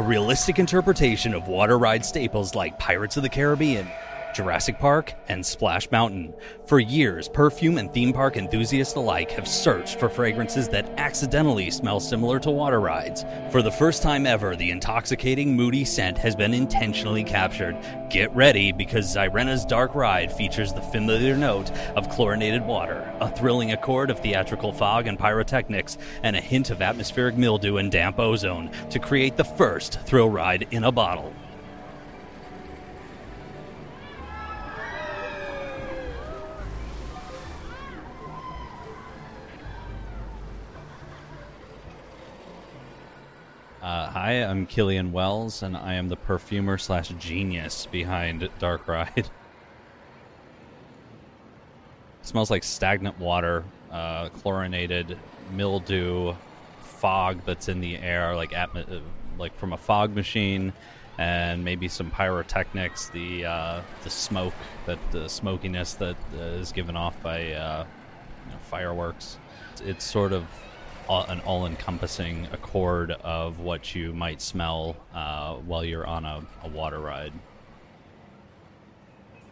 a realistic interpretation of water ride staples like Pirates of the Caribbean, Jurassic Park, and Splash Mountain. For years, perfume and theme park enthusiasts alike have searched for fragrances that accidentally smell similar to water rides. For the first time ever, the intoxicating, moody scent has been intentionally captured. Get ready because Xyrena's Dark Ride features the familiar note of chlorinated water, a thrilling accord of theatrical fog and pyrotechnics, and a hint of atmospheric mildew and damp ozone to create the first thrill ride in a bottle. Uh, hi, I'm Killian Wells, and I am the perfumer slash genius behind Dark Ride. smells like stagnant water, uh, chlorinated mildew, fog that's in the air, like uh, like from a fog machine, and maybe some pyrotechnics. The uh, the smoke that the smokiness that uh, is given off by uh, you know, fireworks. It's sort of an all-encompassing accord of what you might smell uh, while you're on a, a water ride.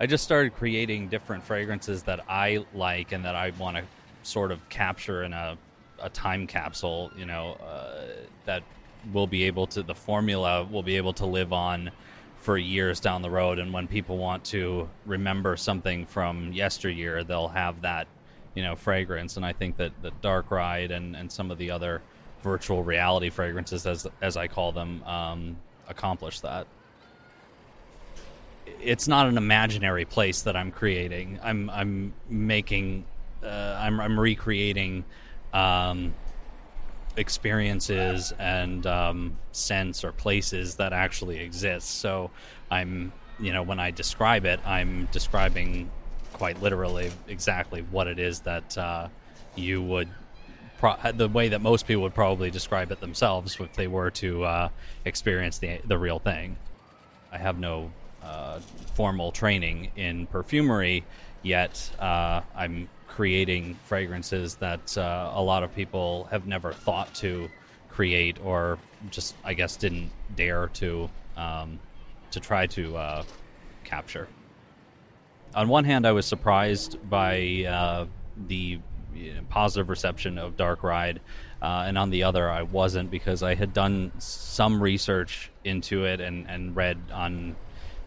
I just started creating different fragrances that I like and that I want to sort of capture in a, a time capsule, you know, uh, that will be able to, the formula will be able to live on for years down the road. And when people want to remember something from yesteryear, they'll have that you know fragrance and i think that the dark ride and, and some of the other virtual reality fragrances as as i call them um, accomplish that. It's not an imaginary place that i'm creating. I'm i'm making uh, I'm, I'm recreating um, experiences and um, scents or places that actually exist. So i'm you know when i describe it i'm describing quite literally exactly what it is that uh, you would pro- the way that most people would probably describe it themselves if they were to uh, experience the the real thing. I have no uh, formal training in perfumery yet. Uh, I'm creating fragrances that uh, a lot of people have never thought to create, or just I guess didn't dare to um, to try to uh, capture on one hand, I was surprised by uh, the you know, positive reception of Dark Ride, uh, and on the other, I wasn't because I had done some research into it and, and read on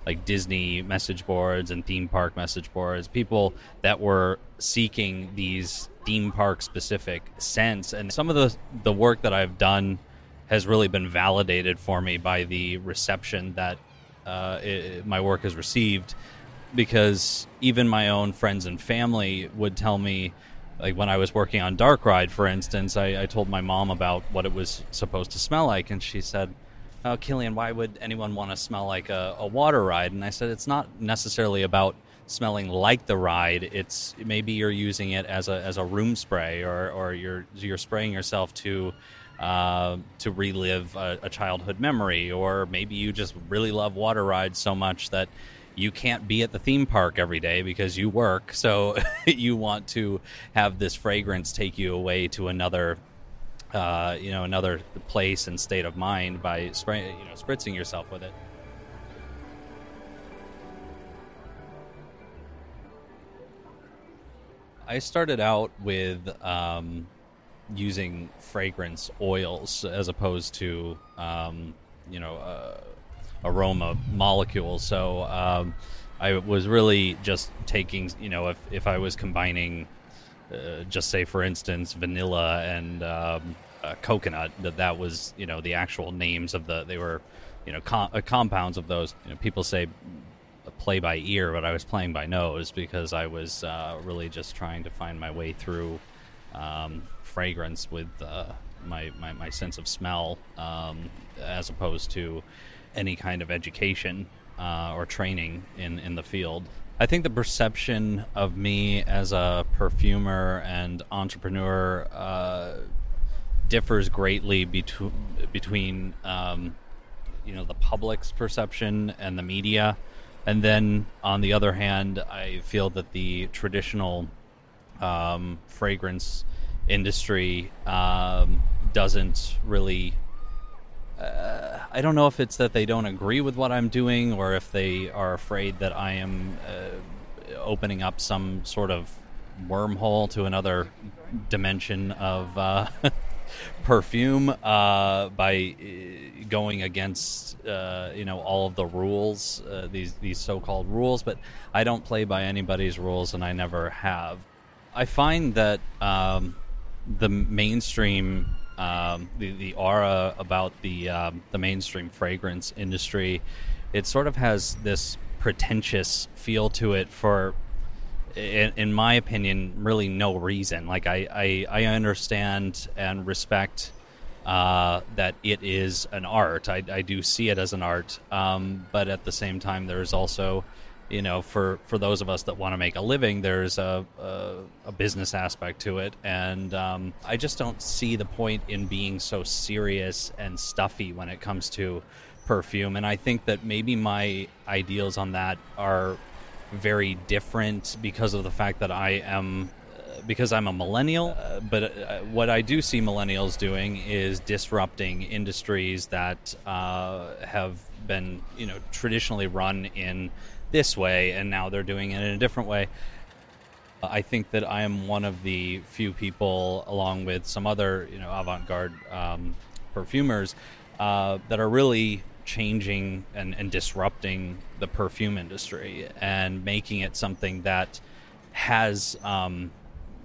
like Disney message boards and theme park message boards, people that were seeking these theme park specific scents, and some of the the work that I've done has really been validated for me by the reception that uh, it, my work has received because even my own friends and family would tell me like when I was working on Dark Ride, for instance, I, I, told my mom about what it was supposed to smell like, and she said, "Oh, Killian, why would anyone want to smell like a, a, water ride?" And I said, "It's not necessarily about smelling like the ride. It's maybe you're using it as a as a room spray, or or you're you're spraying yourself to." Uh, to relive a, a childhood memory, or maybe you just really love water rides so much that you can't be at the theme park every day because you work. So you want to have this fragrance take you away to another, uh, you know, another place and state of mind by spray, you know, spritzing yourself with it. I started out with um, using fragrance oils as opposed to, um, you know, uh, aroma molecules. So um, I was really just taking, you know, if, if I was combining, uh, just say for instance, vanilla and um, uh, coconut, that that was, you know, the actual names of the, they were, you know, com- uh, compounds of those. You know, people say play by ear, but I was playing by nose because I was uh, really just trying to find my way through um, fragrance with uh, my, my, my, sense of smell um, as opposed to any kind of education uh, or training in, in the field. I think the perception of me as a perfumer and entrepreneur uh, differs greatly between between um, you know the public's perception and the media, and then on the other hand, I feel that the traditional um, fragrance industry um, doesn't really uh, I don't know if it's that they don't agree with what I'm doing or if they are afraid that I am uh, opening up some sort of wormhole to another dimension of uh, perfume uh, by uh, going against uh, you know all of the rules, uh, these these so-called rules. But I don't play by anybody's rules, and I never have. I find that um, the mainstream, um, the the aura about the um, the mainstream fragrance industry, it sort of has this pretentious feel to it for in, in, my opinion, really no reason. Like I, I, I understand and respect uh, that it is an art. I, I, do see it as an art, um, but at the same time, there's also, you know, for for those of us that want to make a living, there's a a, a business aspect to it, and um, I just don't see the point in being so serious and stuffy when it comes to perfume. And I think that maybe my ideals on that are very different because of the fact that I am uh, because I'm a millennial. Uh, but uh, what I do see millennials doing is disrupting industries that uh, have been, you know, traditionally run in this way, and now they're doing it in a different way. I think that I am one of the few people, along with some other, you know, avant-garde um, perfumers, uh, that are really changing and, and disrupting the perfume industry and making it something that has um,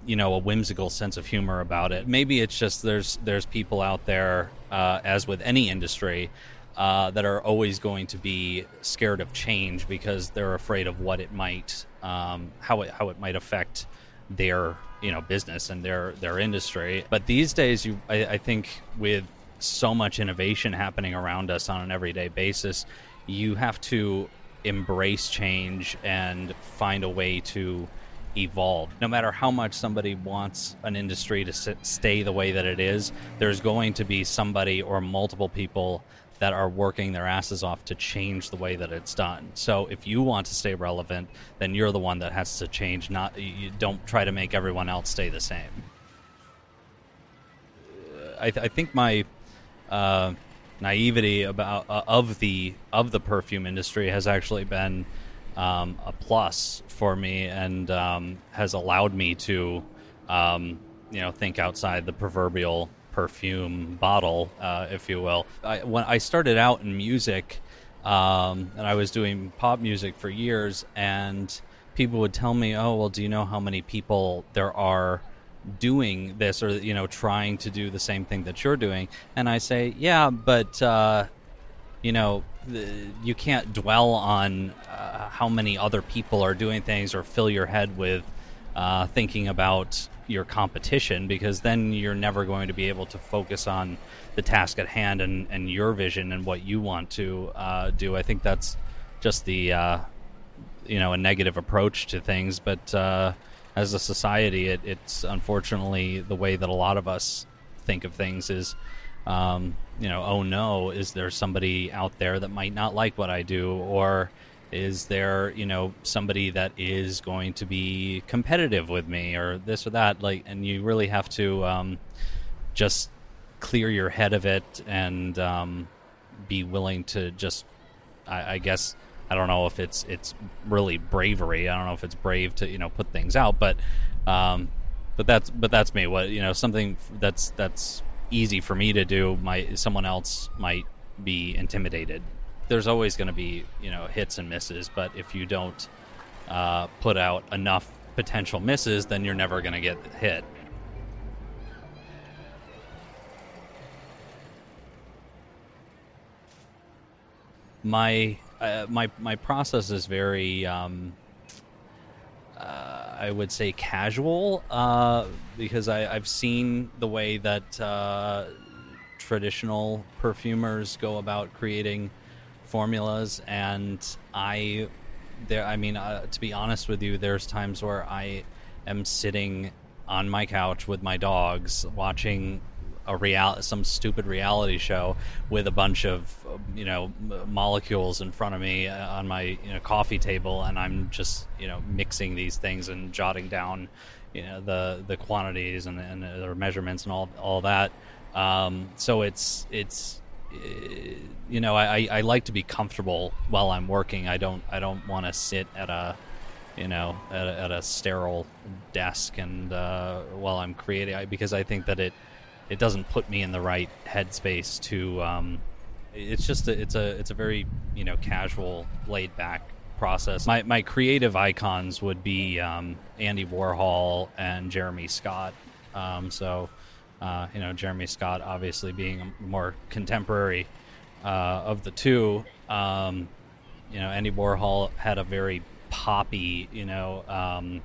you know a whimsical sense of humor about it. Maybe it's just there's there's people out there, uh, as with any industry, uh, that are always going to be scared of change because they're afraid of what it might um, how it how it might affect their you know business and their their industry. But these days, you I, I think with so much innovation happening around us on an everyday basis, you have to embrace change and find a way to evolve. No matter how much somebody wants an industry to sit, stay the way that it is, there's going to be somebody or multiple people that are working their asses off to change the way that it's done. So if you want to stay relevant, then you're the one that has to change. Not you don't try to make everyone else stay the same. I, th- I think my uh, naivety about uh, of the of the perfume industry has actually been um, a plus for me and um, has allowed me to um, you know think outside the proverbial perfume bottle, uh, if you will. I, when I started out in music, um, and I was doing pop music for years, and people would tell me, "Oh, well, do you know how many people there are?" doing this or you know trying to do the same thing that you're doing and i say yeah but uh, you know you can't dwell on uh, how many other people are doing things or fill your head with uh, thinking about your competition because then you're never going to be able to focus on the task at hand and, and your vision and what you want to uh, do. I think that's just the uh, you know a negative approach to things but uh, as a society, it, it's unfortunately the way that a lot of us think of things is, um, you know, oh no, is there somebody out there that might not like what I do, or is there, you know, somebody that is going to be competitive with me, or this or that? Like, and you really have to um, just clear your head of it and um, be willing to just, I, I guess I don't know if it's it's really bravery. I don't know if it's brave to you know put things out, but um, but that's but that's me. What you know, something that's that's easy for me to do. My someone else might be intimidated. There's always going to be you know hits and misses, but if you don't uh, put out enough potential misses, then you're never going to get hit. My uh, my my process is very um, uh, I would say casual uh, because I, have seen the way that uh, traditional perfumers go about creating formulas, and I there. I mean, uh, to be honest with you, there's times where I am sitting on my couch with my dogs watching a real some stupid reality show with a bunch of you know molecules in front of me uh, on my you know coffee table and I'm just you know mixing these things and jotting down you know the the quantities and, and the measurements and all all that um, so it's it's you know, I, I like to be comfortable while I'm working. I don't I don't want to sit at a you know at a, at a sterile desk and uh, while I'm creating because I think that it it doesn't put me in the right headspace to. Um, it's just a, it's a it's a very you know casual, laid back process. My my creative icons would be um, Andy Warhol and Jeremy Scott. Um, so uh, you know Jeremy Scott obviously being more contemporary uh, of the two. Um, you know Andy Warhol had a very poppy you know um,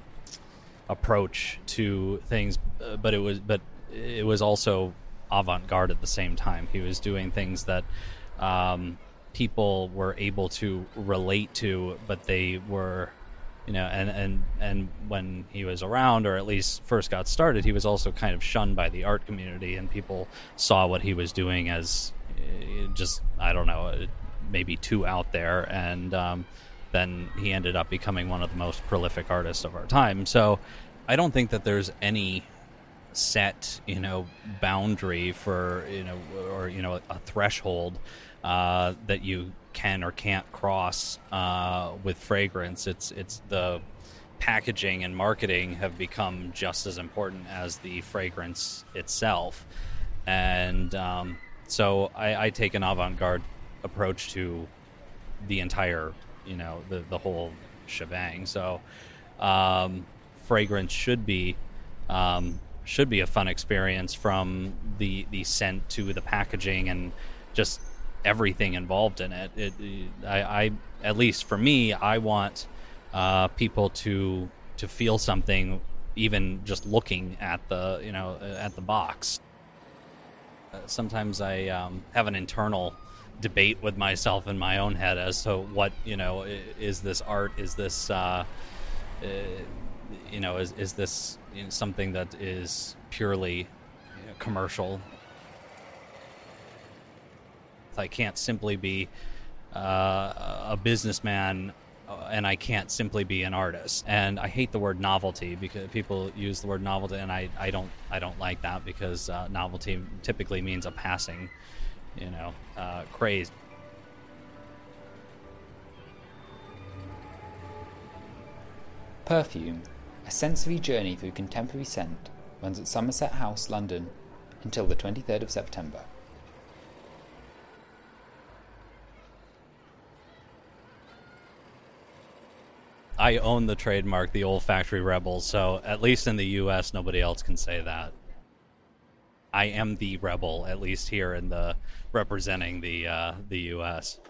approach to things, uh, but it was but it was also avant-garde at the same time. He was doing things that um, people were able to relate to, but they were, you know, and and and when he was around, or at least first got started, he was also kind of shunned by the art community, and people saw what he was doing as uh, just I don't know, maybe too out there, and um, then he ended up becoming one of the most prolific artists of our time. So I don't think that there's any set you know boundary for you know or you know a threshold uh, that you can or can't cross uh, with fragrance. It's it's the packaging and marketing have become just as important as the fragrance itself, and um, so I, I, take an avant-garde approach to the entire you know the the whole shebang. So um, fragrance should be um, should be a fun experience from the the scent to the packaging and just everything involved in it. It, I, I, at least for me, I want uh, people to to feel something, even just looking at the you know at the box. Uh, sometimes I um, have an internal debate with myself in my own head as to what you know is this art? Is this uh, uh you know is is this something that is purely commercial I can't simply be uh, a businessman uh, and I can't simply be an artist. And I hate the word novelty because people use the word novelty, and I, I don't I don't like that because uh, novelty typically means a passing, you know, uh, craze. Perfume, a sensory journey through contemporary scent, runs at Somerset House, London, until the 23rd of September. I own the trademark, the olfactory rebel. So at least in the U.S., nobody else can say that. I am the rebel, at least here in the representing the uh, the U.S.